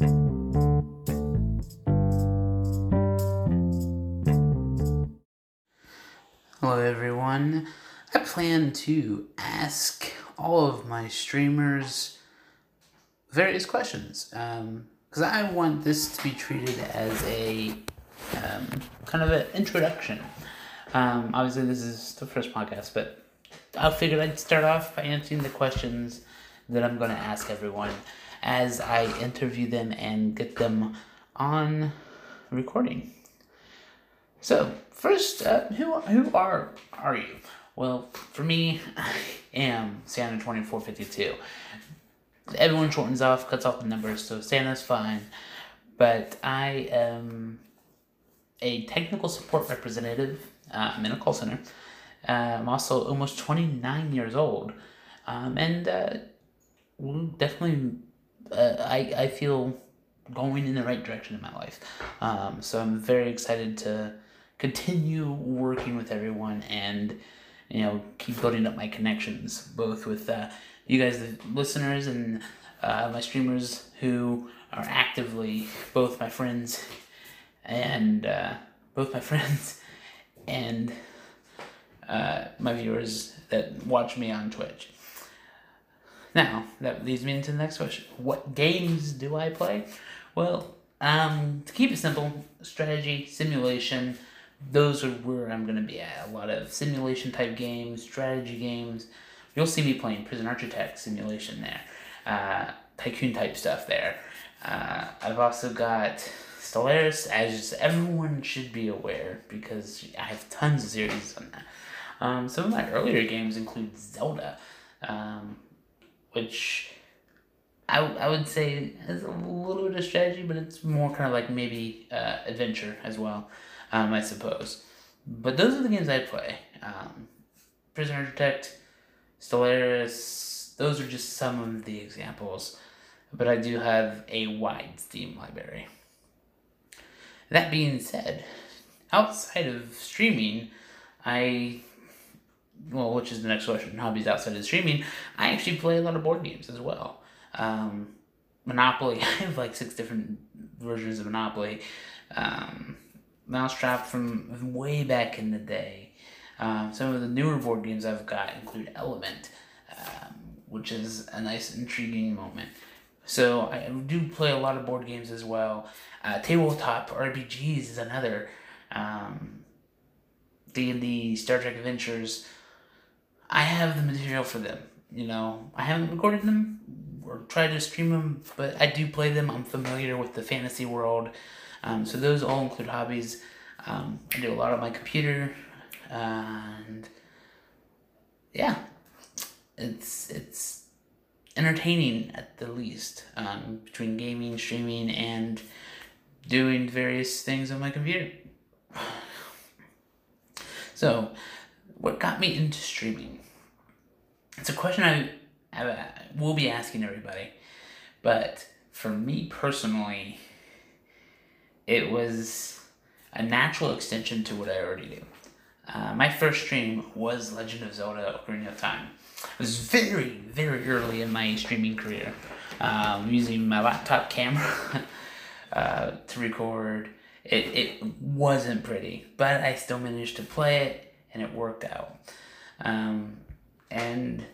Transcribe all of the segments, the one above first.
Hello, everyone. I plan to ask all of my streamers various questions because I want this to be treated as a um, kind of an introduction. Um, obviously, this is the first podcast, but I figured I'd start off by answering the questions that I'm going to ask everyone as I interview them and get them on recording. So first, uh, who who are are you? Well, for me, I am Santa twenty four fifty two. Everyone shortens off, cuts off the numbers, so Santa's fine. But I am a technical support representative. Uh, I'm in a call center. Uh, I'm also almost twenty nine years old, um, and uh, definitely, uh, I I feel going in the right direction in my life. Um, so I'm very excited to continue working with everyone and you know keep building up my connections both with uh, you guys the listeners and uh, my streamers who are actively both my friends and uh, both my friends and uh, my viewers that watch me on twitch now that leads me into the next question what games do i play well um, to keep it simple strategy simulation those are where I'm gonna be at. A lot of simulation type games, strategy games. You'll see me playing Prison Architect simulation there, uh, tycoon type stuff there. Uh, I've also got Stellaris, as everyone should be aware because I have tons of series on that. Um, some of my earlier games include Zelda, um, which I, I would say is a little bit of strategy, but it's more kind of like maybe uh, adventure as well um, I suppose. But those are the games I play. Um, Prison Architect, Stellaris, those are just some of the examples. But I do have a wide Steam library. That being said, outside of streaming, I well, which is the next question, hobbies outside of streaming, I actually play a lot of board games as well. Um, Monopoly, I have like six different versions of Monopoly. Um, Mousetrap from way back in the day. Um, some of the newer board games I've got include Element, um, which is a nice, intriguing moment. So I do play a lot of board games as well. Uh, tabletop RPGs is another. Um, D&D, Star Trek Adventures. I have the material for them. You know, I haven't recorded them or tried to stream them, but I do play them. I'm familiar with the fantasy world. Um, so those all include hobbies. Um, I do a lot on my computer, and yeah, it's it's entertaining at the least um, between gaming, streaming, and doing various things on my computer. So, what got me into streaming? It's a question I, I will be asking everybody, but for me personally, it was a natural extension to what I already do. Uh, my first stream was Legend of Zelda Ocarina of Time. It was very, very early in my streaming career, um, using my laptop camera uh, to record. It, it wasn't pretty, but I still managed to play it, and it worked out. Um, and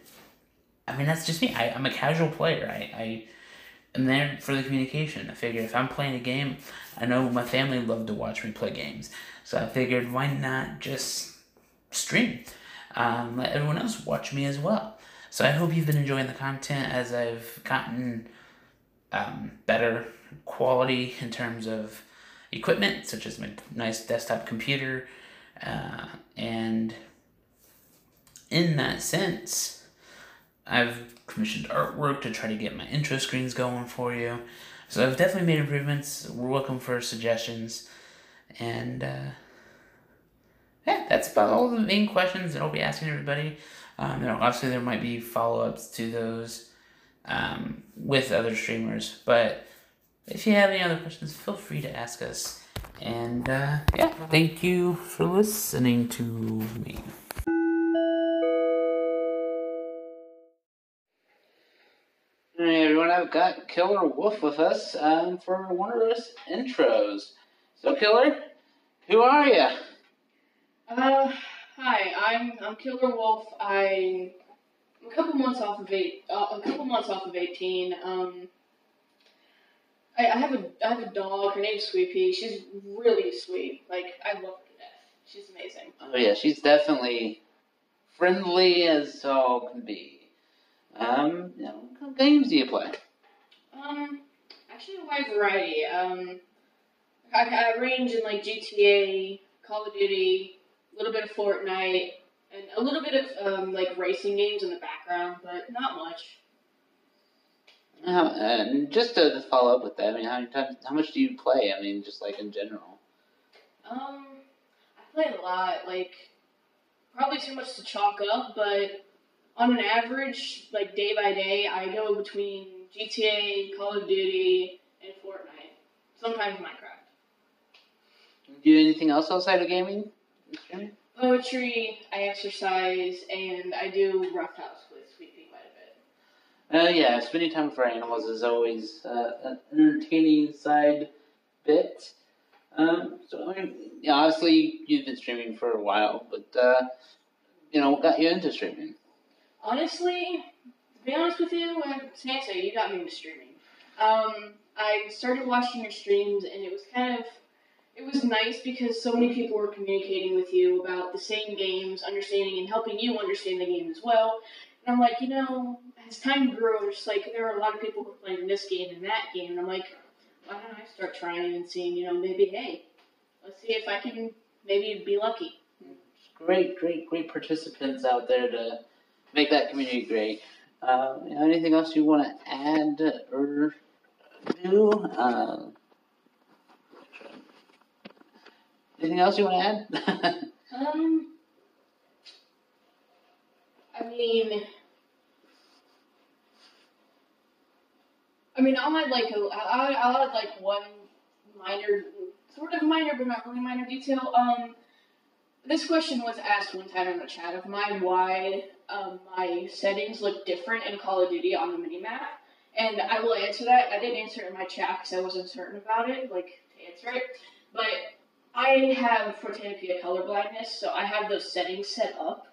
I mean, that's just me. I, I'm a casual player. I, I am there for the communication. I figure if I'm playing a game, I know my family love to watch me play games. So I figured, why not just stream? Um, let everyone else watch me as well. So I hope you've been enjoying the content as I've gotten um, better quality in terms of equipment, such as my nice desktop computer. Uh, and in that sense, I've commissioned artwork to try to get my intro screens going for you. So I've definitely made improvements. We're welcome for suggestions. And uh, yeah, that's about all the main questions that I'll be asking everybody. Um, you know, obviously, there might be follow ups to those um, with other streamers. But if you have any other questions, feel free to ask us. And uh, yeah, thank you for listening to me. Hey everyone, I've got Killer Wolf with us um, for one of those intros. So, Killer, who are you? Uh, hi, I'm I'm Killer Wolf. I'm a couple months off of eight, uh, a couple months off of eighteen. Um, I, I have a I have a dog. Her name's Sweet Pea. She's really sweet. Like I love her to death. She's amazing. Oh yeah, she's definitely friendly as all can be. Um, you know, what kind of games do you play? Um, actually a wide variety. Um, I, I range in like GTA, Call of Duty, a little bit of Fortnite, and a little bit of um, like racing games in the background, but not much. Uh, and just to follow up with that, I mean, how many times, how much do you play? I mean, just like in general. Um, I play a lot. Like, probably too much to chalk up, but on an average, like day by day, I go between GTA, Call of Duty, and Fortnite. Sometimes Minecraft. Do you do anything else outside of gaming? Poetry, I exercise, and I do rough house with Sweet Pea quite a Uh, yeah, spending time with our animals is always uh, an entertaining side bit. Um, so, I mean, yeah, obviously you've been streaming for a while, but, uh, you know, what got you into streaming? Honestly, to be honest with you, Santa, you got me into streaming. Um, I started watching your streams, and it was kind of, it was nice because so many people were communicating with you about the same games, understanding and helping you understand the game as well. And I'm like, you know, as time grows, like there are a lot of people who are playing this game and that game, and I'm like, why don't I start trying and seeing, you know, maybe hey, let's see if I can maybe be lucky. Great, great, great participants out there to make that community great. Uh, you know, anything else you want to add or do? Uh, anything else you want to add? Um, I mean, I mean, I'll add like a, I'll, I'll add like one minor, sort of minor, but not really minor detail. Um, this question was asked one time in the chat of mine why um, my settings look different in Call of Duty on the minimap, and I will answer that. I didn't answer it in my chat because I wasn't certain about it, like to answer it, but I have Photopia color blindness, so I have those settings set up.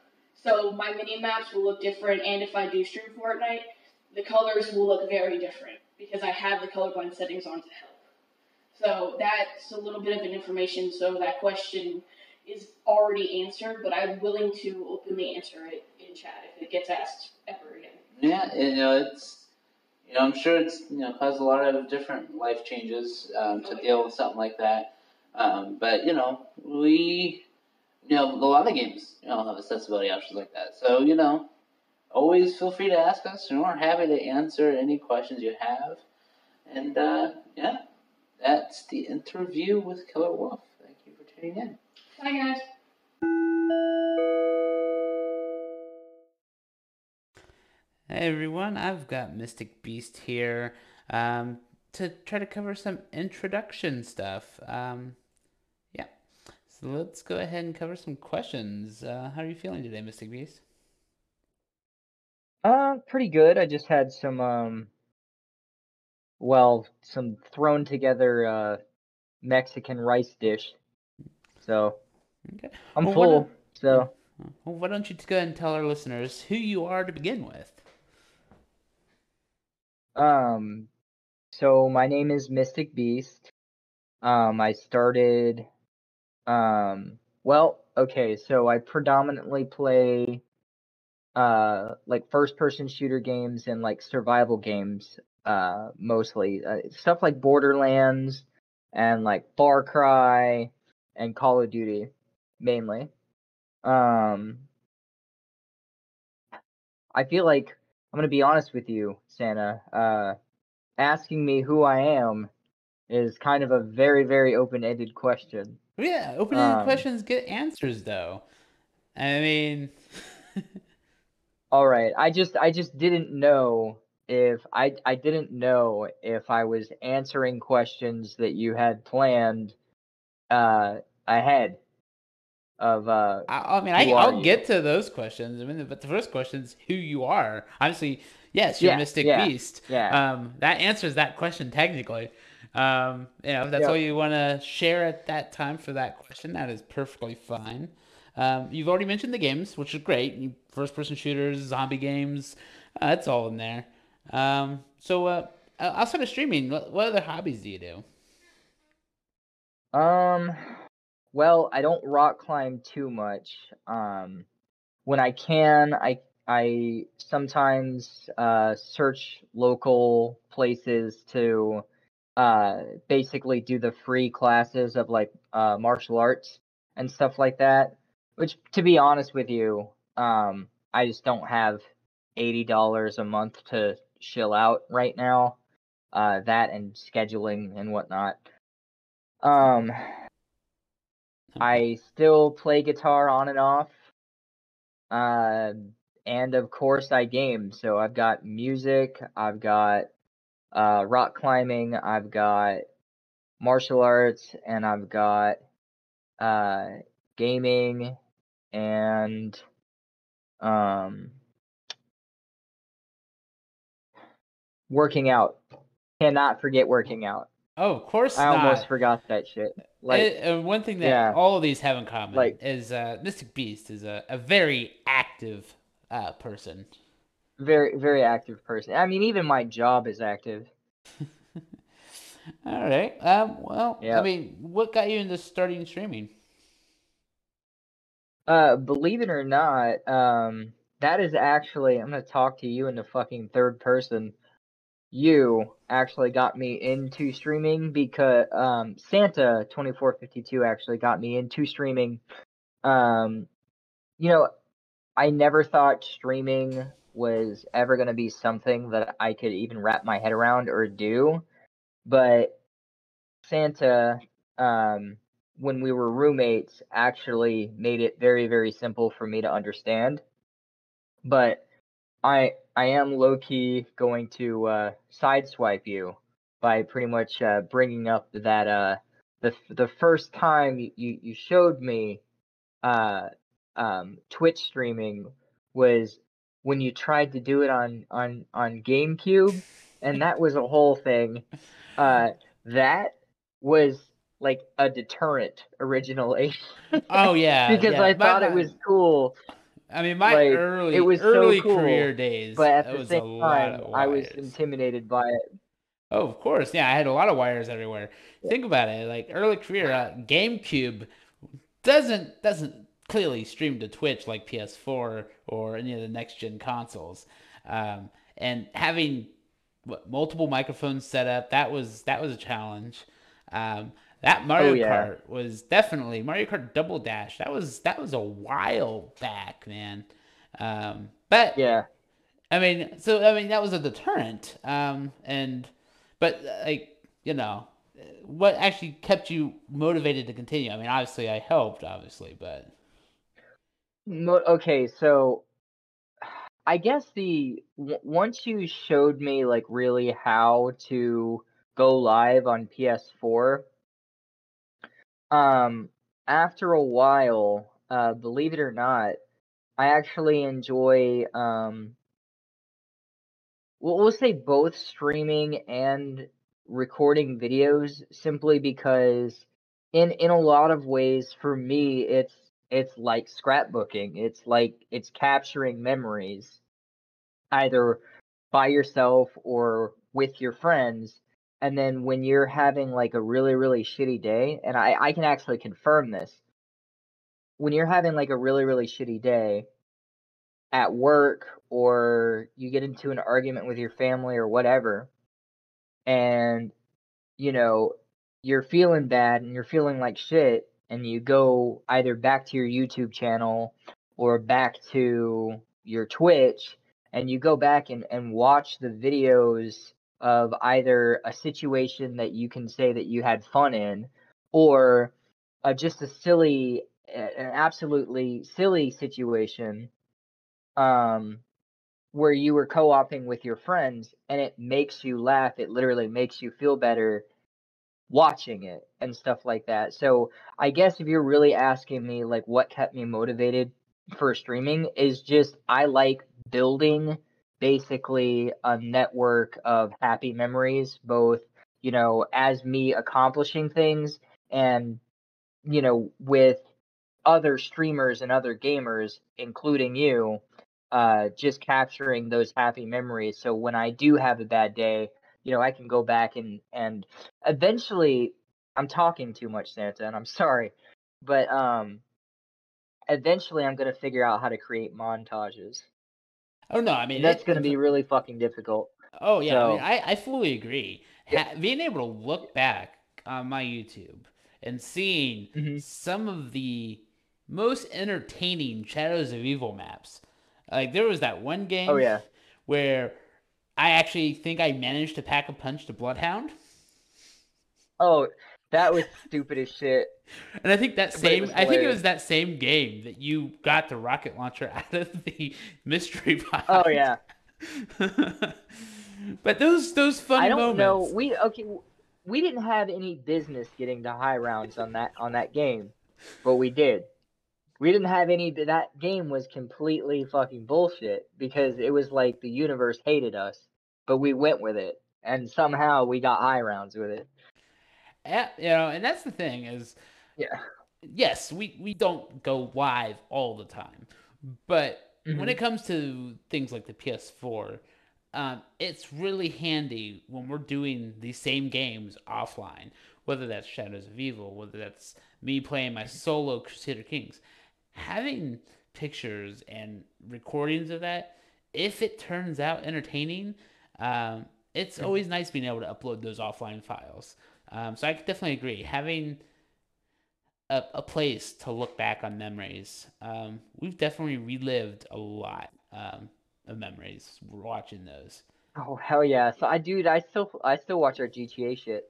So my mini maps will look different, and if I do stream Fortnite, the colors will look very different because I have the colorblind settings on to help. So that's a little bit of an information. So that question is already answered, but I'm willing to openly answer it in chat if it gets asked ever again. yeah, you know, it's, you know, I'm sure it's, you know, caused a lot of different life changes um, to Oh, yeah. deal with something like that. Um, but, you know, we, you know, a lot of games, you know, have accessibility options like that. So, you know, always feel free to ask us, and we're happy to answer any questions you have. And, uh, yeah, that's the interview with Killer Wolf. Thank you for tuning in. Bye, guys. Hey everyone, I've got Mystic Beast here um, to try to cover some introduction stuff. Um, yeah, so let's go ahead and cover some questions. Uh, how are you feeling today, Mystic Beast? Uh, pretty good. I just had some um well, some thrown together uh Mexican rice dish. So, Okay. I'm Well, full. So, Well, why don't you go ahead and tell our listeners who you are to begin with? um so my name is Mystic Beast. Um I started um well, okay, so I predominantly play uh like first person shooter games and like survival games uh mostly uh, stuff like Borderlands and like Far Cry and Call of Duty mainly um I feel like I'm going to be honest with you Santa uh asking me who I am is kind of a very very open-ended question yeah, open-ended Um, questions get answers, though. I mean, All right. I just I just didn't know if I I didn't know if I was answering questions that you had planned uh ahead of uh I, I mean, I, I'll you? get to those questions. I mean, but the first question is who you are. Obviously, Yes, you're Yeah, Mystic yeah, Beast. Yeah. Um, that answers that question technically. Um, you know, if that's Yep. all you want to share at that time for that question, that is perfectly fine. Um, you've already mentioned the games, which is great. First-person shooters, zombie games, uh, that's all in there. Um, so, uh, outside of streaming, what, what other hobbies do you do? Um, well, I don't rock climb too much. Um, when I can, I I sometimes uh search local places to uh basically do the free classes of like uh martial arts and stuff like that. Which to be honest with you, um I just don't have $80 a month to chill out right now. Uh that and scheduling and whatnot. Um I still play guitar on and off. Uh, and of course I game. So I've got music, I've got uh, rock climbing, I've got martial arts, and I've got uh, gaming and um, working out. Cannot forget working out. Oh, of course I not. almost forgot that shit. Like uh, one thing that yeah. all of these have in common Like- is uh, Mystic Beast is a, a very active uh, person. very very active person. I mean, even my job is active. All right. Um. Well, I mean, what got you into starting streaming? Uh, believe it or not, um, that is actually I'm gonna talk to you in the fucking third person. You actually got me into streaming because um Santa 2452 actually got me into streaming. Um, you know, I never thought streaming was ever gonna be something that I could even wrap my head around or do, but Santa, um, when we were roommates, actually made it very, very simple for me to understand. But I I am low key going to uh, sideswipe you by pretty much uh, bringing up that uh, the the first time you, you, showed me uh, um, Twitch streaming was when you tried to do it on on on GameCube, and that was a whole thing. Uh, that was like a deterrent originally Oh yeah, because yeah. I My- thought it was cool, I mean, my like, early it was so early cool, career days. but at the was same time, I was intimidated by it. Oh, of course. Yeah, I had a lot of wires everywhere. Think about it. Like early career, uh, GameCube doesn't doesn't clearly stream to Twitch like PS4 or any of the next gen consoles. Um, and having what, multiple microphones set up that was that was a challenge. Um, that Mario Oh, yeah. Kart was definitely Mario Kart Double Dash. That was that was a while back, man. Um, but Yeah, I mean, so I mean that was a deterrent. Um, and but uh, like you know, what actually kept you motivated to continue? I mean, obviously I helped, obviously, but Mo- okay, so I guess the w- once you showed me like really how to go live on PS4, um, after a while, uh, believe it or not, I actually enjoy um, we'll, we'll say both streaming and recording videos simply because in in a lot of ways for me it's it's like scrapbooking. It's like it's capturing memories either by yourself or with your friends and then when you're having like a really really shitty day and i i can actually confirm this. When you're having like a really really shitty day at work or you get into an argument with your family or whatever and you know you're feeling bad and you're feeling like shit and you go either back to your YouTube channel or back to your Twitch and you go back and, and watch the videos of either a situation that you can say that you had fun in or just a silly an absolutely silly situation um where you were co-oping with your friends and it makes you laugh it literally makes you feel better watching it and stuff like that. So i guess if you're really asking me like what kept me motivated for streaming is just i like building basically a network of happy memories, both, you know, as me accomplishing things and, you know, with other streamers and other gamers, including you, uh, just capturing those happy memories. So when I do have a bad day, you know, I can go back and and eventually I'm talking too much, Santa, and I'm sorry. But um eventually I'm gonna figure out how to create montages. Oh no, I mean that's it- gonna be really fucking difficult. Oh yeah, I, mean, I, I fully agree. Yeah. Ha- being able to look back on my YouTube and seeing Mhm. some of the most entertaining Shadows of Evil maps. Like there was that one game Oh yeah. where I actually think I managed to pack a punch to Bloodhound. Oh, that was stupid as shit. And I think that same I think it was that same game that you got the rocket launcher out of the mystery box. Oh yeah. but those those fun I don't moments. know. We okay. We didn't have any business getting the high rounds on that on that game, but we did. We didn't have any. That game was completely fucking bullshit because it was like the universe hated us, but we went with it, and somehow we got high rounds with it. Yeah, you know, and that's the thing is, Yeah. yes, we we don't go live all the time, but when Mhm. it comes to things like the PS4, um, it's really handy when we're doing these same games offline, whether that's Shadows of Evil, whether that's me playing my solo Crusader Kings, having pictures and recordings of that. If it turns out entertaining, um, it's Mhm. always nice being able to upload those offline files. Um, so I definitely agree. Having a, a place to look back on memories. Um, we've definitely relived a lot um, of memories watching those. Oh hell yeah! So I dude, I still I still watch our GTA shit.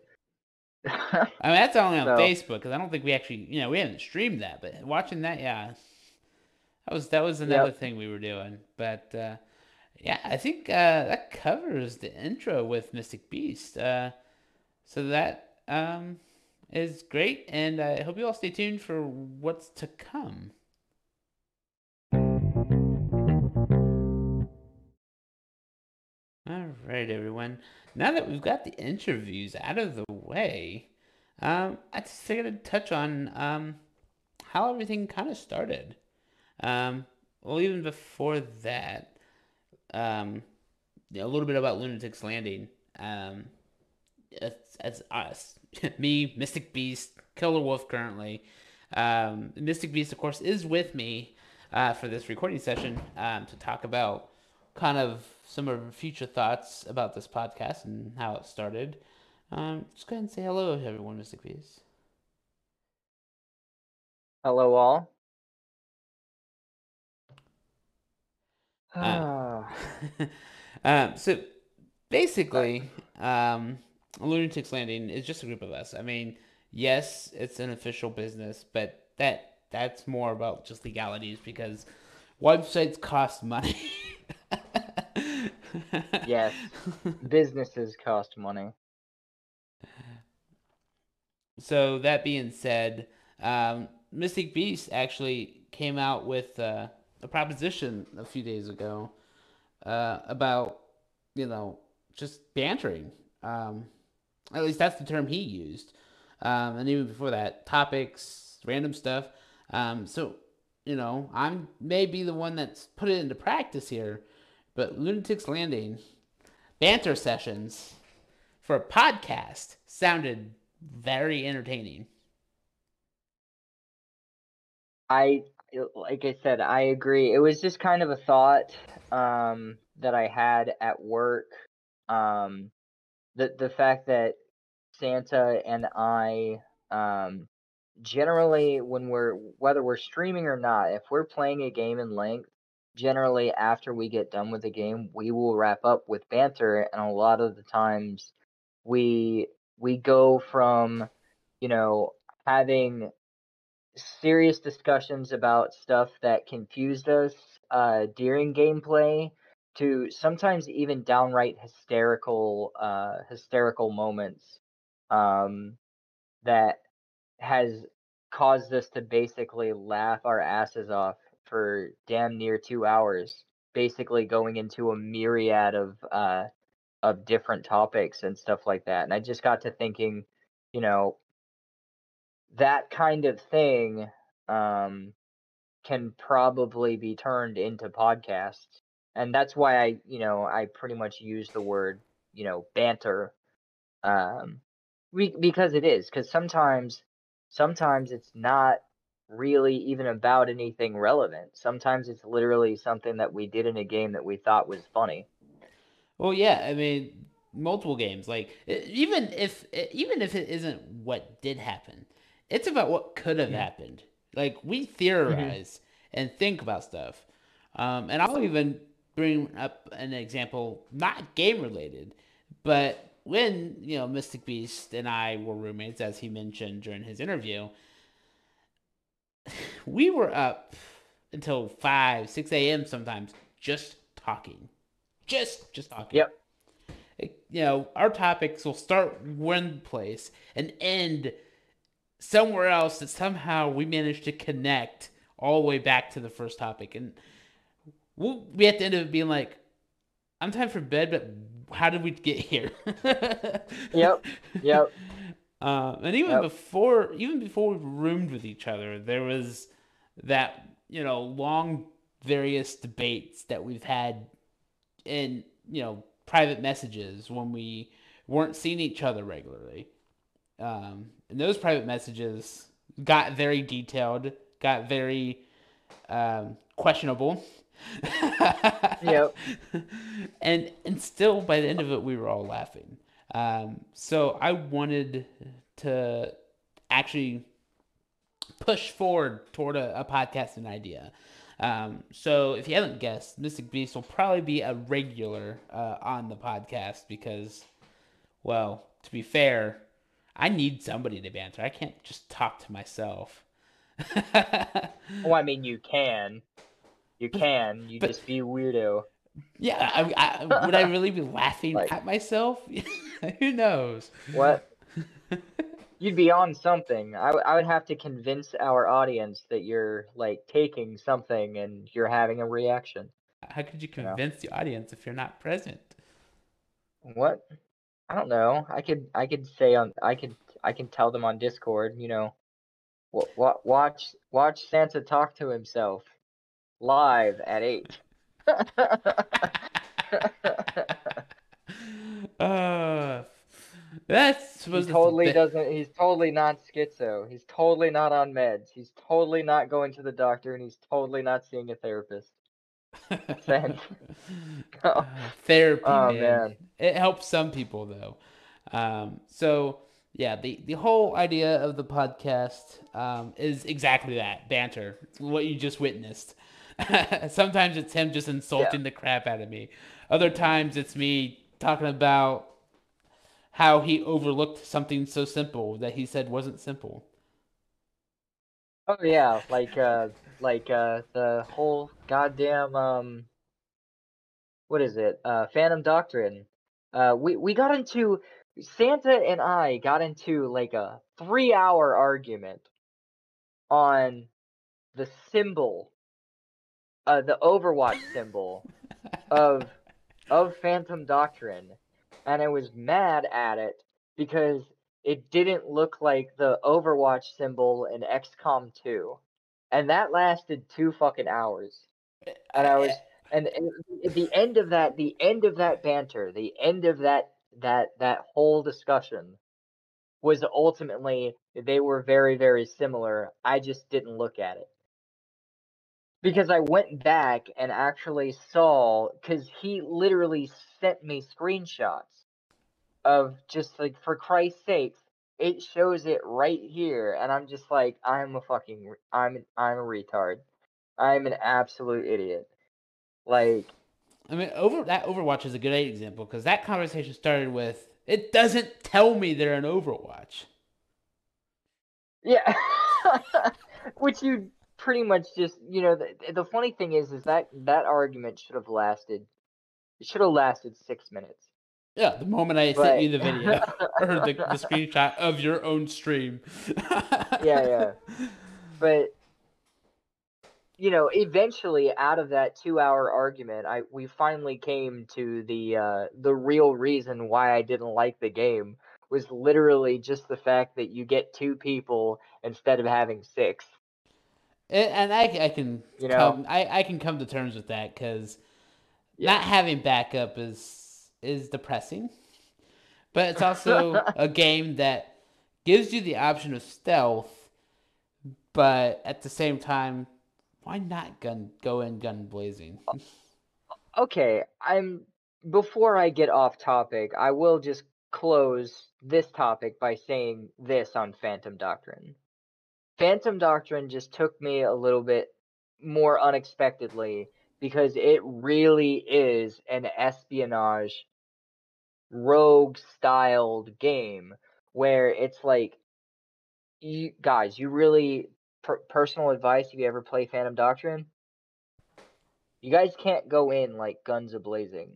I mean, that's only on So- Facebook because I don't think we actually, you know, we haven't streamed that, but watching that, yeah, that was that was another thing we were doing. But uh, yeah, I think uh, that covers the intro with Mystic Beast. Uh, so that um, is great, and I hope you all stay tuned for what's to come. All right, everyone. Now that we've got the interviews out of the way, um, I just figured I'd touch on um, how everything kind of started. Um, well, even before that, um, a little bit about Lunatics Landing. Um, it's, it's us, me, Mystic Beast, Killer Wolf currently. Um, Mystic Beast, of course, is with me uh, for this recording session um, to talk about kind of some of our future thoughts about this podcast and how it started. Um, just go ahead and say hello to everyone, Mystic Beast. Hello all. Uh, um, so basically, um, Lunatics Landing is just a group of us. I mean, yes, it's an official business, but that that's more about just legalities because websites cost money. Yes. Businesses cost money. So that being said, um, Mystic Beast actually came out with uh, a proposition a few days ago uh, about you know just bantering. Um, at least that's the term he used, um, and even before that, topics, random stuff. Um, so you know, I'm maybe the one that's put it into practice here, but Lunatics Landing banter sessions for a podcast sounded very entertaining. I like I said, I agree. It was just kind of a thought um, that I had at work. Um, the the fact that Santa and I um, generally when we're whether we're streaming or not, if we're playing a game in length, generally after we get done with the game, we will wrap up with banter, and a lot of the times we we go from you know having serious discussions about stuff that confused us uh, during gameplay to sometimes even downright hysterical uh, hysterical moments um, that has caused us to basically laugh our asses off for damn near two hours basically going into a myriad of uh of different topics and stuff like that. And I just got to thinking, you know, that kind of thing um can probably be turned into podcasts. And that's why I, you know, I pretty much use the word, you know, banter um we, because it is because sometimes sometimes it's not really even about anything relevant. Sometimes it's literally something that we did in a game that we thought was funny. Well, yeah, I mean, multiple games. Like even if even if it isn't what did happen, it's about what could have yeah. happened. Like we theorize mm-hmm. and think about stuff. Um, and I'll even bring up an example, not game related, but when you know Mystic Beast and I were roommates, as he mentioned during his interview, we were up until five, six a.m. sometimes just talking, just just talking. Yep. You know, our topics will start one place and end somewhere else that somehow we managed to connect all the way back to the first topic, and we'll be at the end of it being like, "I'm time for bed," but how did we get here? yep. Yep. Uh, and even yep. before, even before we roomed with each other, there was that you know long various debates that we've had in you know private messages when we weren't seeing each other regularly. Um, and those private messages got very detailed, got very um, questionable yep. And and still by the end of it we were all laughing. Um, so I wanted to actually push forward toward a, a podcasting idea. Um, so if you haven't guessed, Mystic Beast will probably be a regular uh, on the podcast because, well, to be fair, I need somebody to banter. I can't just talk to myself. well, I mean, you can. You can. You but, just be a weirdo. Yeah, I, I, would I really be laughing like, at myself? Who knows? What? You'd be on something. I, I would have to convince our audience that you're like taking something and you're having a reaction. How could you convince you know? the audience if you're not present? What? I don't know. I could I could say on I could I can tell them on Discord. You know, watch watch Santa talk to himself live at eight. uh, that's he totally doesn't. He's totally not schizo. He's totally not on meds. He's totally not going to the doctor, and he's totally not seeing a therapist. oh. Therapy, oh, man. man. It helps some people though. Um, so yeah, the the whole idea of the podcast um, is exactly that banter. What you just witnessed. Sometimes it's him just insulting yeah. the crap out of me. Other times it's me talking about how he overlooked something so simple that he said wasn't simple. Oh yeah, like uh like uh the whole goddamn um what is it? Uh Phantom Doctrine. Uh we we got into Santa and I got into like a 3-hour argument on the symbol uh, the Overwatch symbol of of Phantom Doctrine, and I was mad at it because it didn't look like the Overwatch symbol in XCOM 2, and that lasted two fucking hours, and I was. And, at the end of that, the end of that banter, the end of that that that whole discussion was ultimately they were very very similar. I just didn't look at it because I went back and actually saw because he literally sent me screenshots of just like for Christ's sakes, it shows it right here, and I'm just like, I'm a fucking, I'm, I'm a retard, I'm an absolute idiot, like. I mean, over that Overwatch is a good example because that conversation started with, "It doesn't tell me they're an Overwatch." Yeah, which you pretty much just you know the, the funny thing is is that that argument should have lasted it should have lasted six minutes. Yeah the moment i but... sent you the video or the, the screenshot of your own stream. Yeah yeah. But you know, eventually out of that two hour argument, I we finally came to the uh, the real reason why I didn't like the game was literally just the fact that you get two people instead of having six. And I, I can You know? come, I, I can come to terms with that because not having backup is is depressing, but it's also a game that gives you the option of stealth, but at the same time, why not gun go in gun blazing? Okay, I'm before I get off topic, I will just close this topic by saying this on Phantom Doctrine. Phantom Doctrine just took me a little bit more unexpectedly because it really is an espionage rogue styled game where it's like you guys, you really per- personal advice if you ever play Phantom Doctrine, you guys can't go in like guns a blazing.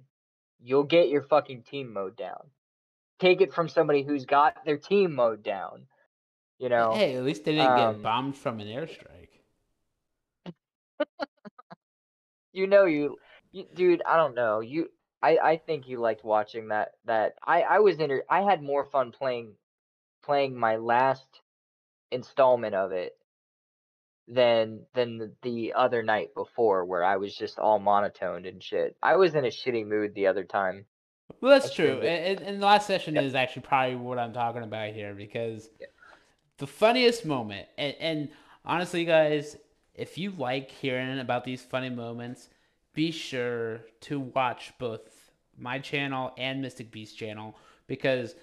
You'll get your fucking team mode down. Take it from somebody who's got their team mode down. You know, Hey, at least they didn't um, get bombed from an airstrike. you know you, you dude, I don't know. You I I think you liked watching that that I I was inter- I had more fun playing playing my last installment of it than than the, the other night before where I was just all monotoned and shit. I was in a shitty mood the other time. Well, that's That's true. And, and the last session Yeah. is actually probably what I'm talking about here because Yeah. The funniest moment, and, and honestly, guys, if you like hearing about these funny moments, be sure to watch both my channel and Mystic Beast channel because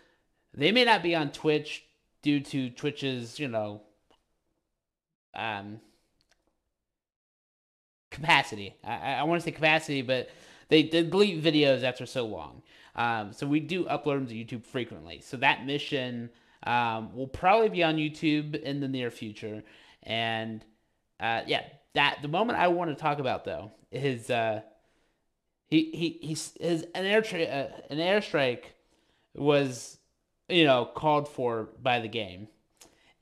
they may not be on Twitch due to Twitch's, you know, um, capacity. I, I want to say capacity, but they, delete videos after so long. Um, so we do upload them to YouTube frequently. So that mission um, will probably be on YouTube in the near future. And uh, yeah, that the moment I want to talk about though is uh, he he he's his an air tra- uh, an airstrike was you know called for by the game,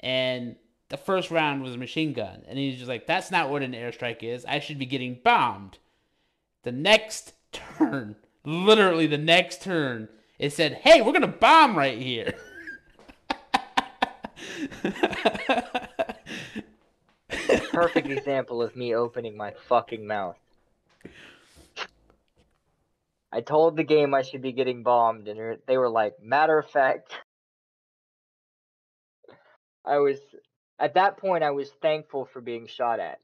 and the first round was a machine gun, and he's just like, "That's not what an airstrike is. I should be getting bombed." The next turn, literally the next turn, it said, "Hey, we're gonna bomb right here." Perfect example of me opening my fucking mouth. I told the game I should be getting bombed, and they're- were like, matter of fact. I was, at that point, I was thankful for being shot at,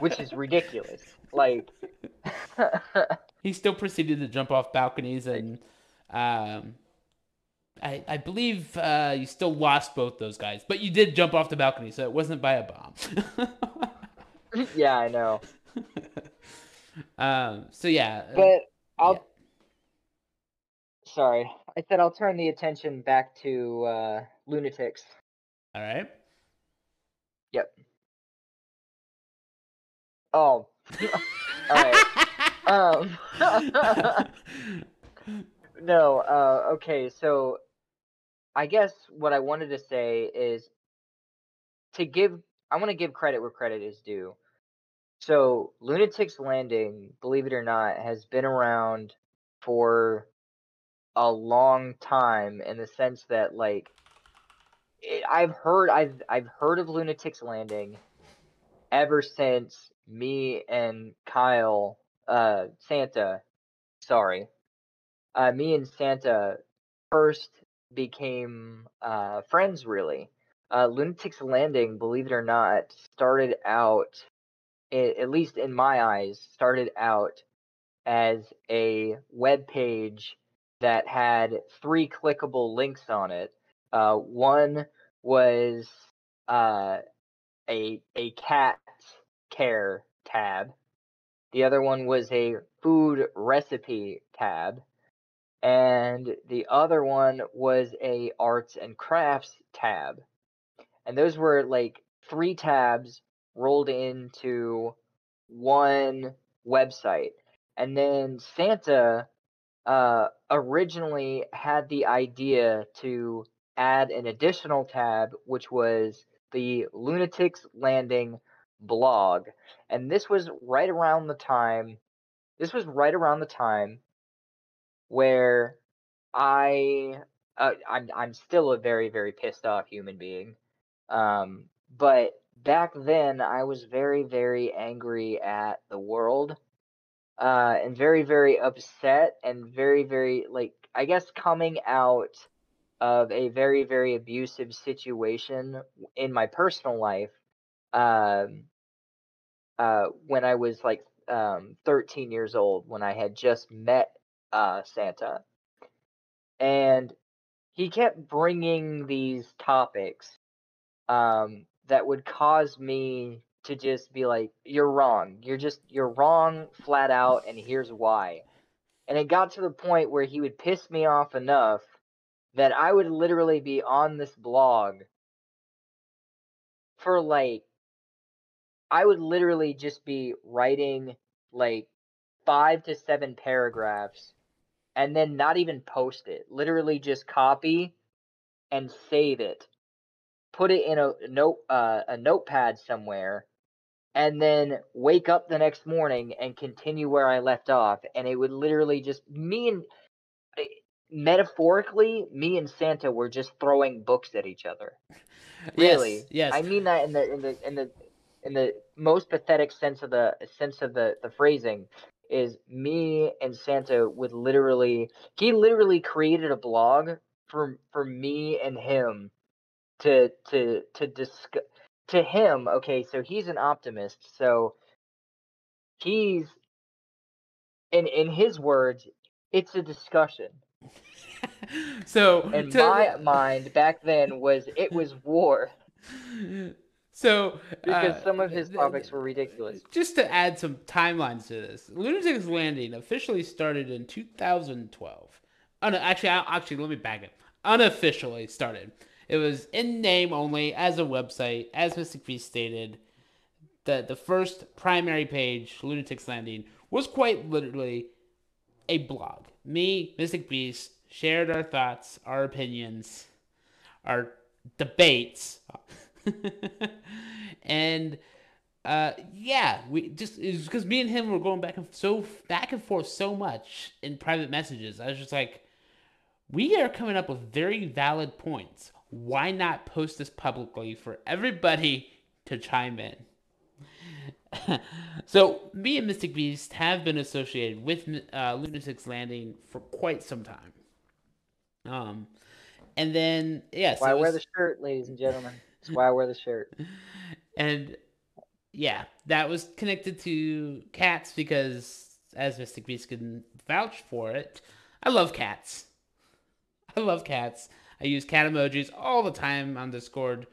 which is ridiculous. Like, he still proceeded to jump off balconies and um I, I believe uh, you still lost both those guys, but you did jump off the balcony, so it wasn't by a bomb. yeah, I know. um, so yeah, uh, But I'll. yeah. Sorry, I said I'll turn the attention back to uh, lunatics. all right. Yep. Oh, all right. Um, no. Uh, okay. So, I guess what I wanted to say is to give. I want to give credit where credit is due. So, Lunatics Landing, believe it or not, has been around for a long time in the sense that, like, it, I've heard, I've, I've heard of Lunatics Landing ever since me and Kyle, uh, Santa, sorry, uh, me and Santa first became uh, friends, really. Uh, Lunatics Landing, believe it or not, started out, at least in my eyes, started out as a web page that had three clickable links on it. Uh, one was uh, a a cat care tab. The other one was a food recipe tab. And the other one was a arts and crafts tab. And those were like three tabs rolled into one website. And then Santa uh, originally had the idea to add an additional tab, which was the Lunatics Landing blog, and this was right around the time. This was right around the time where I uh, I'm I'm still a very very pissed off human being. Um, but back then I was very very angry at the world. Uh, and very very upset and very very like I guess coming out of a very very abusive situation in my personal life um uh when I was like um 13 years old when I had just met uh Santa and he kept bringing these topics um, that would cause me to just be like, "You're wrong. You're just you're wrong, flat out, and here's why." And it got to the point where he would piss me off enough that I would literally be on this blog for like I would literally just be writing like five to seven paragraphs and then not even post it. Literally just copy and save it. Put it in a note uh, a notepad somewhere and then wake up the next morning and continue where I left off and it would literally just me and eh, metaphorically me and Santa were just throwing books at each other. Really? Yes. yes. I mean that in the in the in the in the most pathetic sense of the sense of the the phrasing is me and Santa would literally he literally created a blog for for me and him to to to discuss to him okay so he's an optimist so he's in in his words it's a discussion. So in to- my mind back then was it was war so because uh, some of his topics were ridiculous Just to add some timelines to this, Lunatics Landing officially started in 2012. Oh, no, actually, I, actually, let me back it. Unofficially started. It was in name only as a website, as Mystic Beast stated. The the first primary page, Lunatics Landing, was quite literally a blog. Me, Mystic Beast, shared our thoughts, our opinions, our debates, and uh, yeah, we just it's because me and him were going back and so back and forth so much in private messages. I was just like, we are coming up with very valid points. Why not post this publicly for everybody to chime in? so me and Mystic Beast have been associated with uh, Lunatics Landing for quite some time. Um, and then yes, why it wear was- the shirt ladies and gentlemen that's why I wear the shirt and yeah, that was connected to cats because, as Mystic Beast can vouch for it, I love cats. I love cats. I use cat emojis all the time on Discord,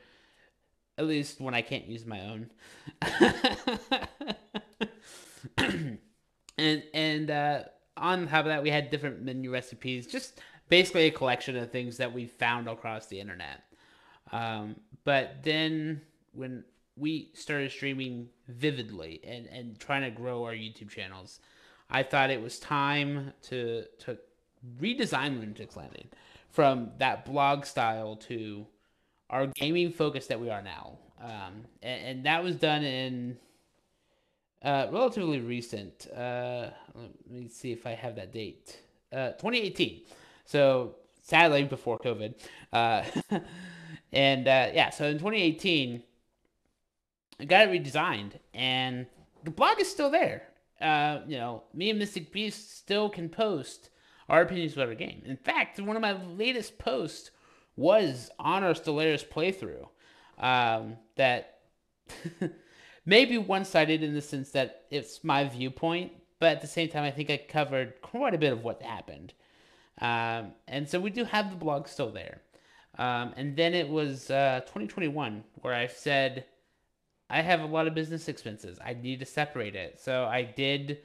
at least when I can't use my own. and and uh, on top of that, we had different menu recipes, just basically a collection of things that we found across the internet. Um, but then when we started streaming vividly and, and trying to grow our YouTube channels, I thought it was time to to redesign Lunatics Landing from that blog style to our gaming focus that we are now. Um, and, and that was done in uh, relatively recent. Uh, let me see if I have that date. Uh, 2018. So sadly before COVID. And uh, yeah, so in 2018, I got it redesigned, and the blog is still there. Uh, you know, me and Mystic Beast still can post our opinions about our game. In fact, one of my latest posts was on our Stellaris playthrough. Um, that may be one sided in the sense that it's my viewpoint, but at the same time, I think I covered quite a bit of what happened. Um, and so we do have the blog still there. Um, and then it was uh, 2021 where I said, I have a lot of business expenses. I need to separate it. So I did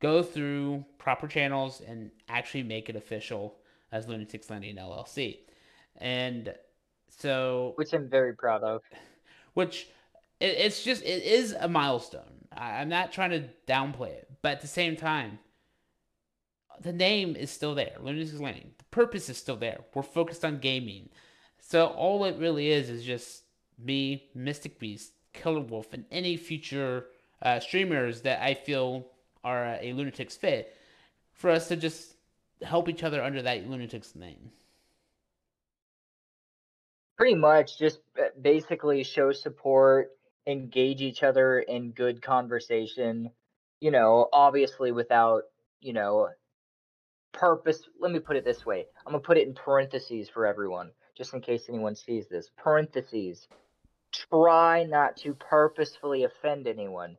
go through proper channels and actually make it official as Lunatics Landing LLC. And so which I'm very proud of. which it, it's just it is a milestone. I, I'm not trying to downplay it, but at the same time, the name is still there. Lunatics Landing. The purpose is still there. We're focused on gaming. So all it really is is just me, Mystic Beast, Killer Wolf and any future uh, streamers that I feel are a Lunatics fit, for us to just help each other under that Lunatics name. Pretty much, just uh, basically show support, engage each other in good conversation. You know, obviously without you know purpose. Let me put it this way. I'm gonna put it in parentheses for everyone, just in case anyone sees this. Parentheses. Try not to purposefully offend anyone.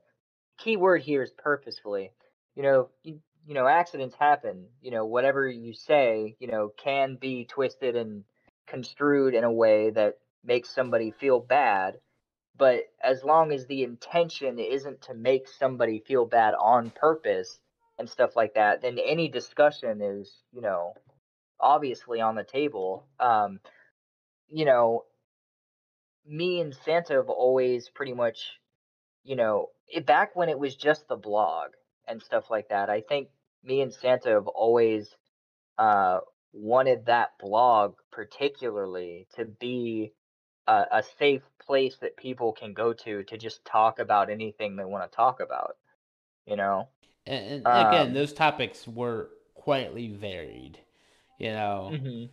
Key word here is purposefully. You know, you, you know, accidents happen. You know, whatever you say, you know, can be twisted and construed in a way that makes somebody feel bad. But as long as the intention isn't to make somebody feel bad on purpose, and stuff like that, then any discussion is, you know, obviously on the table. Um, you know, me and Santa have always pretty much, you know, it, back when it was just the blog and stuff like that, I think me and Santa have always uh, wanted that blog particularly to be a, a safe place that people can go to to just talk about anything they want to talk about, you know? And, and again, Um, those topics were quietly varied. You know, mhm.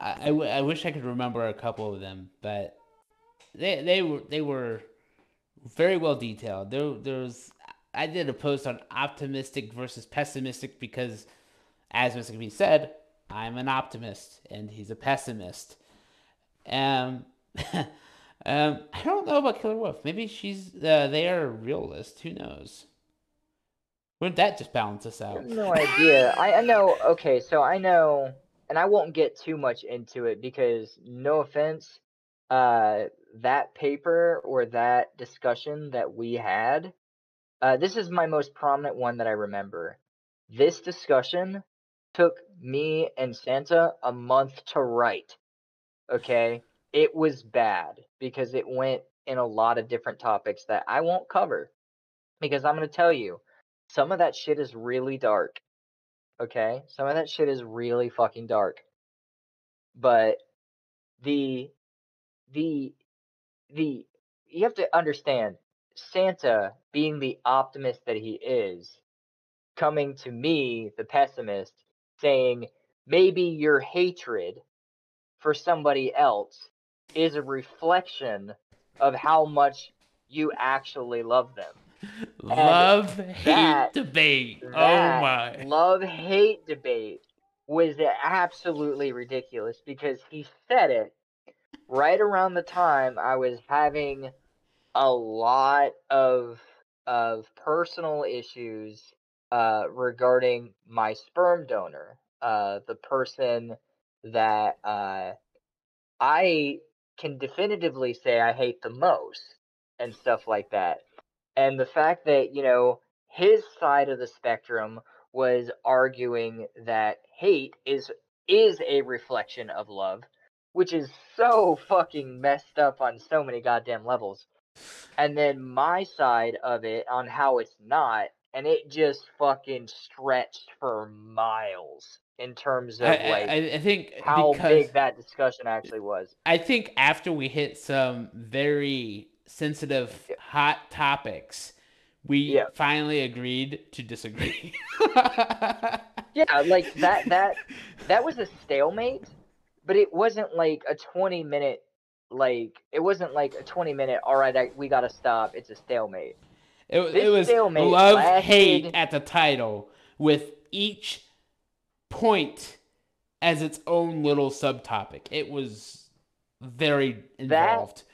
I, I, w- I wish I could remember a couple of them, but they they were they were very well detailed. There there was I did a post on optimistic versus pessimistic because, as Mr. B said, I'm an optimist and he's a pessimist. Um, um, I don't know about Killer Wolf. Maybe she's uh, they are a realist. Who knows? Wouldn't that just balance us out? no idea. I, I know. Okay, so I know, and I won't get too much into it because, no offense, uh, that paper or that discussion that we had, uh, this is my most prominent one that I remember. This discussion took me and Santa a month to write. Okay, it was bad because it went in a lot of different topics that I won't cover because I'm going to tell you some of that shit is really dark. Okay? Some of that shit is really fucking dark. But the the the you have to understand Santa being the optimist that he is coming to me the pessimist saying maybe your hatred for somebody else is a reflection of how much you actually love them. Love hate that- debate. oh my. love hate debate was absolutely ridiculous because he said it right around the time I was having a lot of of personal issues uh, regarding my sperm donor, uh, the person that uh, I can definitively say I hate the most, and stuff like that. And the fact that you know his side of the spectrum was arguing that hate is is a reflection of love, which is so fucking messed up on so many goddamn levels. And then my side of it on how it's not, and it just fucking stretched for miles in terms of I, like I, I think how big that discussion actually was. I think after we hit some very sensitive, Yeah. hot topics, we Yeah. finally agreed to disagree. Yeah, like that that that was a stalemate, but it wasn't like a 20 minute like it wasn't like a 20 minute all right I, we got to stop it's a stalemate. It, This it was stalemate love hate at the title with each point as its own little subtopic. It was very involved.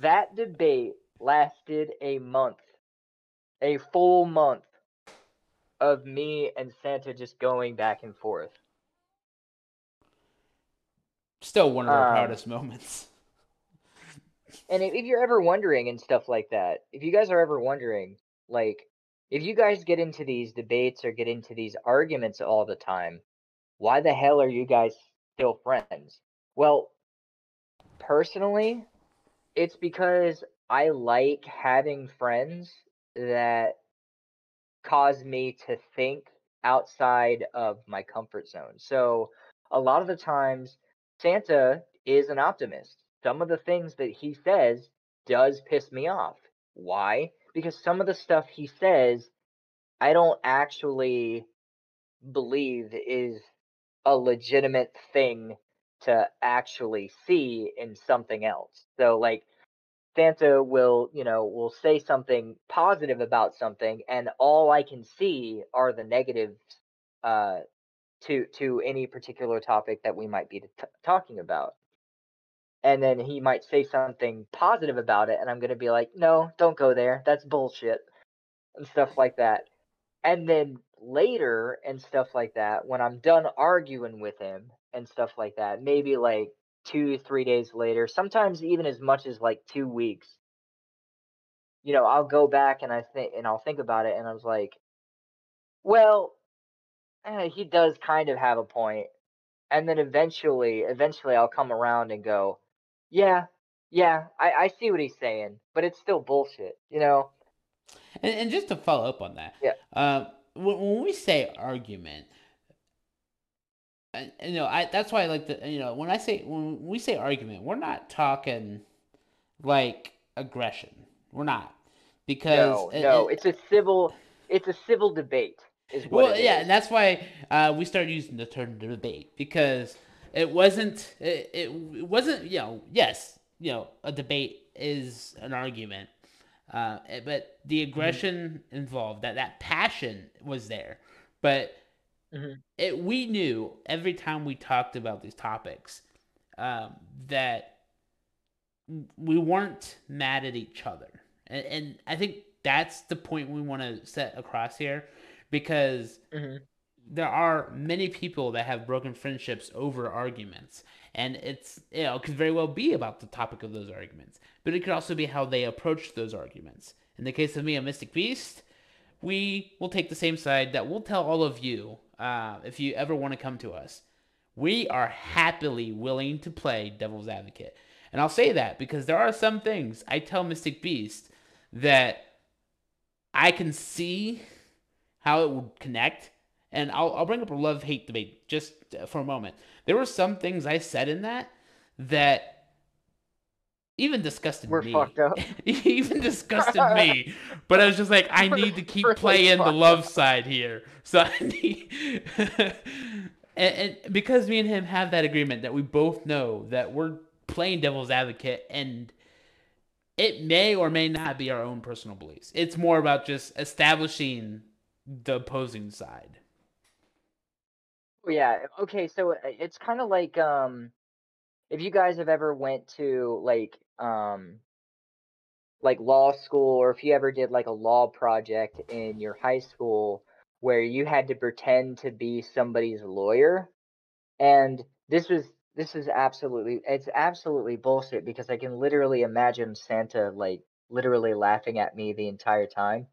That debate lasted a month. A full month of me and Santa just going back and forth. Still one of our Um, proudest moments. And if, if you're ever wondering and stuff like that, if you guys are ever wondering, like, if you guys get into these debates or get into these arguments all the time, why the hell are you guys still friends? Well, personally, it's because I like having friends that cause me to think outside of my comfort zone. So, a lot of the times, Santa is an optimist. Some of the things that he says does piss me off. Why? Because some of the stuff he says, I don't actually believe is a legitimate thing to actually see in something else. So like Santa will, you know, will say something positive about something and all I can see are the negatives uh to to any particular topic that we might be t- talking about. And then he might say something positive about it and I'm going to be like, "No, don't go there. That's bullshit." And stuff like that. And then later and stuff like that, when I'm done arguing with him and stuff like that, maybe like two, three days later, sometimes even as much as like two weeks, you know, I'll go back and I think and I'll think about it and I was like, well, eh, he does kind of have a point. And then eventually, eventually I'll come around and go, yeah, yeah, I, I see what he's saying, but it's still bullshit, you know? And, and just to follow up on that, Yeah. uh, when, when we say argument, you know, I that's why I like the you know when I say when we say argument, we're not talking like aggression. We're not because No, it- no, it- it's a civil, it's a civil debate. Is what well, yeah, is. and that's why uh, we started using the term debate because it wasn't it, it wasn't you know yes you know a debate is an argument, uh, eh, but the aggression involved that that passion was there, but Mhm. it we knew every time we talked about these topics um, that we weren't mad at each other, and, and I think that's the point we want to set across here because Mhm. there are many people that have broken friendships over arguments and it's you know it could very well be about the topic of those arguments but it could also be how they approach those arguments in the case of me and mystic beast we will take the same side that we'll tell all of you uh, if you ever want to come to us we are happily willing to play devil's advocate and i'll say that because there are some things i tell mystic beast that i can see how it would connect. And I'll, I'll bring up a love hate debate just uh, for a moment. There were some things I said in that that even disgusted We're me. fucked up. even disgusted me. But I was just like, I need to keep Really playing the love side here. So I need. and, and because me and him have that agreement that we both know that we're playing devil's advocate and it may or may not be our own personal beliefs. It's more about just establishing the opposing side. Oh, Yeah. Okay. So uh, it's kind of like um, if you guys have ever went to like um, like law school, or if you ever did like a law project in your high school where you had to pretend to be somebody's lawyer, and this was this is absolutely it's absolutely bullshit because I can literally imagine Santa like literally laughing at me the entire time.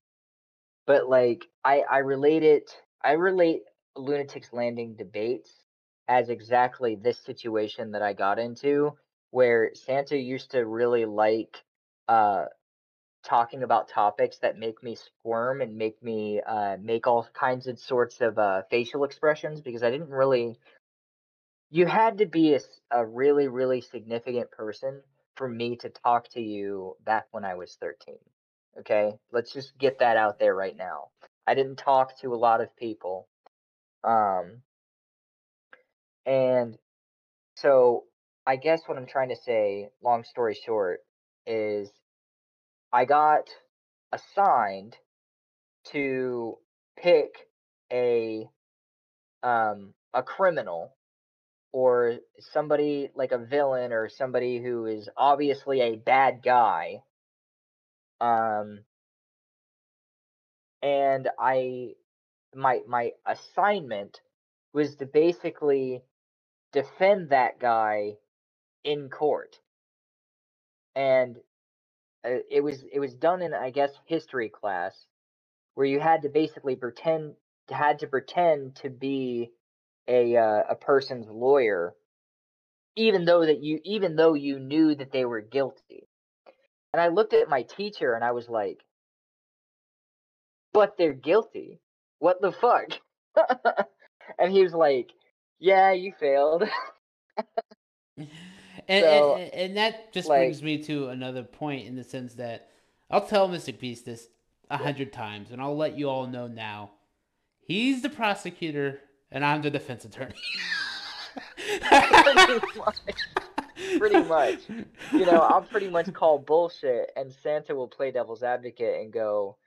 But like I I relate it I relate lunatics landing debates as exactly this situation that I got into where Santa used to really like uh talking about topics that make me squirm and make me uh make all kinds of sorts of uh facial expressions because I didn't really you had to be a really really significant person for me to talk to you back when I was 13 okay? Let's just get that out there right now. I didn't talk to a lot of people um and so I guess what I'm trying to say long story short is I got assigned to pick a um a criminal or somebody like a villain or somebody who is obviously a bad guy. Um and I my my assignment was to basically defend that guy in court. And uh, it was it was done in I guess history class where you had to basically pretend had to pretend to be a uh, a person's lawyer even though that you even though you knew that they were guilty. And I looked at my teacher and I was like but they're guilty? What the fuck? And he was like yeah you failed And, And, So, and, and that just like- brings me to another point in the sense that I'll tell Mystic Beast this a hundred times, and I'll let you all know now. He's the prosecutor, and I'm the defense attorney. pretty much. Pretty much. You know, I'll pretty much call bullshit, and Santa will play devil's advocate and go,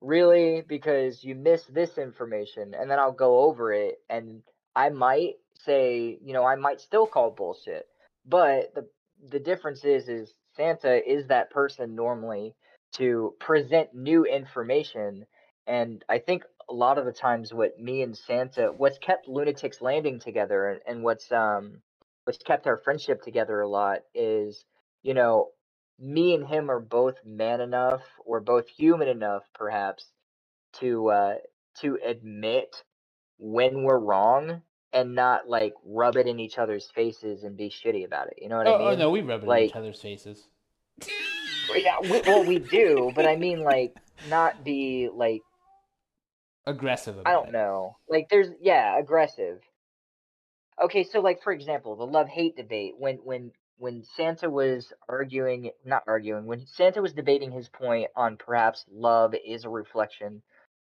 "Really? Because you missed this information," and then I'll go over it, and I might say, you know, I might still call bullshit, but the the difference is, is Santa is that person normally to present new information, and I think a lot of the times what me and Santa, what's kept Lunatics Landing together, and, and what's um what's kept our friendship together a lot is, you know, me and him are both man enough, or both human enough, perhaps, to uh to admit when we're wrong and not like rub it in each other's faces and be shitty about it. You know what oh, I mean? oh, no, we rub it in each other's faces. Yeah, we, well, we do, but I mean, like, not be like Aggressive about I don't it. know. Like there's yeah, aggressive. Okay, so like for example, the love hate debate when when when Santa was arguing, not arguing, when Santa was debating his point on perhaps love is a reflection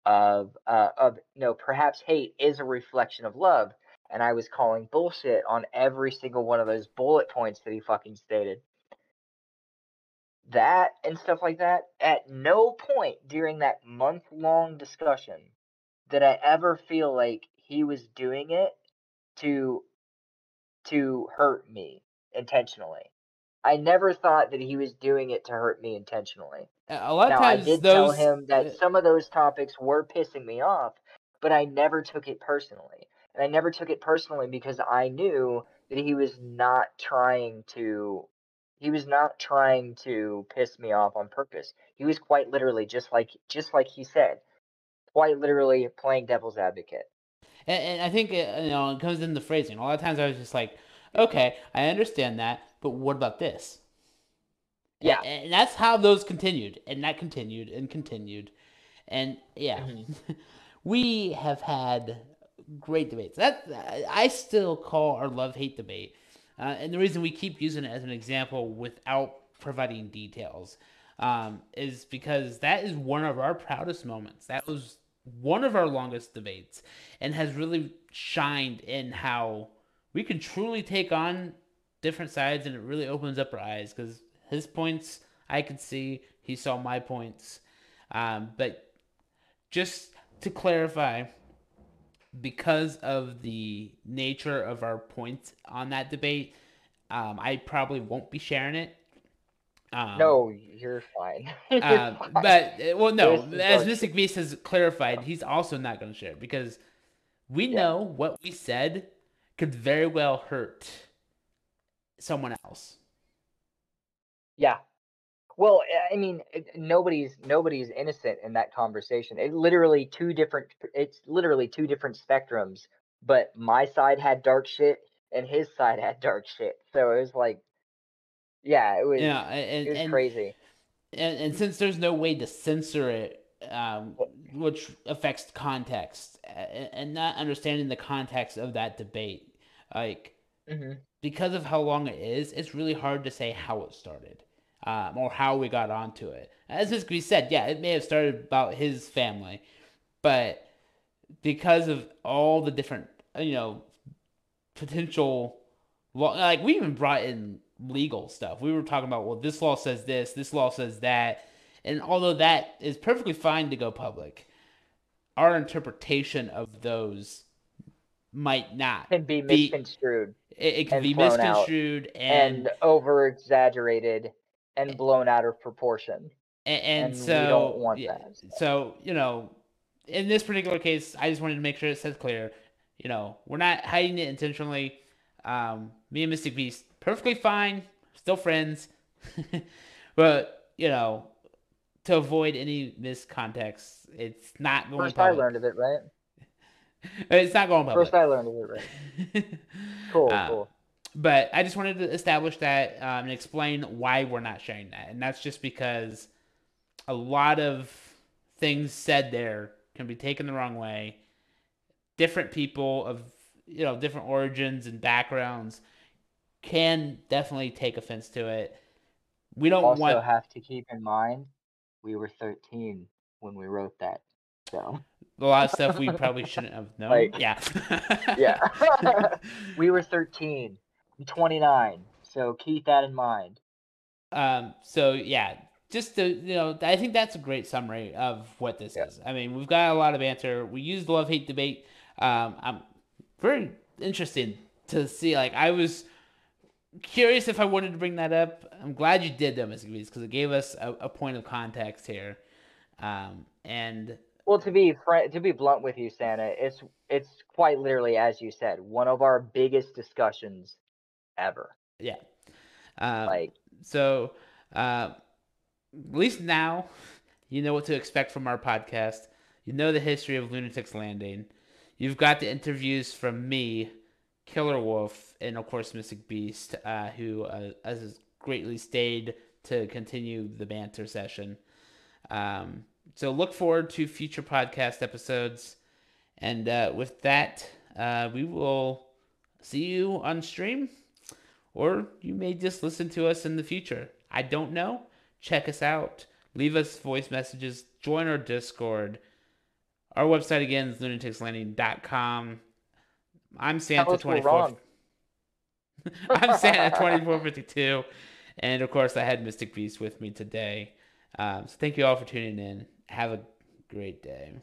of uh of no, perhaps hate is a reflection of love, and I was calling bullshit on every single one of those bullet points that he fucking stated. That and stuff like that, at no point during that month long discussion did I ever feel like he was doing it to to hurt me intentionally. I never thought that he was doing it to hurt me intentionally. A lot of Now I times did those tell him that uh, some of those topics were pissing me off, but I never took it personally. And I never took it personally because I knew that he was not trying to he was not trying to piss me off on purpose. He was quite literally just like just like he said, quite literally playing devil's advocate. And, and I think uh, you know it comes in the phrasing. A lot of times I was just like, okay, I understand that, but what about this? Yeah. and, that's how those continued, and that continued and continued, and yeah, Mm-hmm. we have had great debates. That I still call our love hate debate, uh, and the reason we keep using it as an example without providing details um, is because that is one of our proudest moments. That was one of our longest debates, and has really shined in how we can truly take on different sides, and it really opens up our eyes because his points I could see, he saw my points, um, but just to clarify, because of the nature of our points on that debate, um, I probably won't be sharing it. Um, No, you're fine. You're uh, fine. but uh, well, no. As Mystic Beast has clarified, he's also not going to share it because we Yeah. know what we said could very well hurt someone else. Yeah. Well, I- I mean, it- nobody's nobody's innocent in that conversation. It literally two different. It's literally two different spectrums. But my side had dark shit, and his side had dark shit. So it was like, yeah, it was. Yeah, and it was and, crazy. and and since there's no way to censor it, um, which affects context and, not understanding the context of that debate, like hmm because of how long it is, it's really hard to say how it started um, or how we got onto it. As Miss said, yeah, it may have started about his family, but because of all the different, you know, potential, law, like we even brought in legal stuff. We were talking about, well, this law says this, this law says that, and although that is perfectly fine to go public, our interpretation of those might not Can be Be- misconstrued it, it can be misconstrued and and over exaggerated and blown out of proportion. and, and, and we so don't want yeah, that. so you know in this particular case i just wanted to make sure it says clear you know we're not hiding it intentionally um me and mystic beast perfectly fine still friends but you know to avoid any miscontext it's not going First I learned of it, right? it's not going public First I learned of it, right? Cool, Uh, cool. But I just wanted to establish that um, and explain why we're not sharing that. And that's just because a lot of things said there can be taken the wrong way. Different people of you know different origins and backgrounds can definitely take offense to it. We don't want Also, want have to keep in mind we were 13 when we wrote that. So a lot of stuff we probably shouldn't have known. Like- yeah. yeah, we were 13. I'm 29. So keep that in mind. Um, so yeah, just to you know, I think that's a great summary of what this Yeah. is. I mean, we've got a lot of banter. We used love hate debate. Um, I'm very interested to see. Like, I was curious if I wanted to bring that up. I'm glad you did though, Mr. Beast, because it gave us a, a point of context here. Um, and Well, to be fr- to be blunt with you, Santa, it's it's quite literally as you said, one of our biggest discussions ever. yeah, uh, Like, So, uh, at least now, you know what to expect from our podcast. You know the history of Lunatics Landing. You've got the interviews from me, Killer Wolf, and of course Mystic Beast, uh, who uh, has greatly stayed to continue the banter session. Um, so look forward to future podcast episodes. And uh, with that, uh, we will see you on stream or you may just listen to us in the future. I don't know. Check us out. Leave us voice messages. Join our Discord. Our website again is lunaticslanding.com. I'm Tell us we're Santa24. wrong. I'm Santa2452. And of course, I had Mystic Beast with me today. Um, so thank you all for tuning in. Have a great day.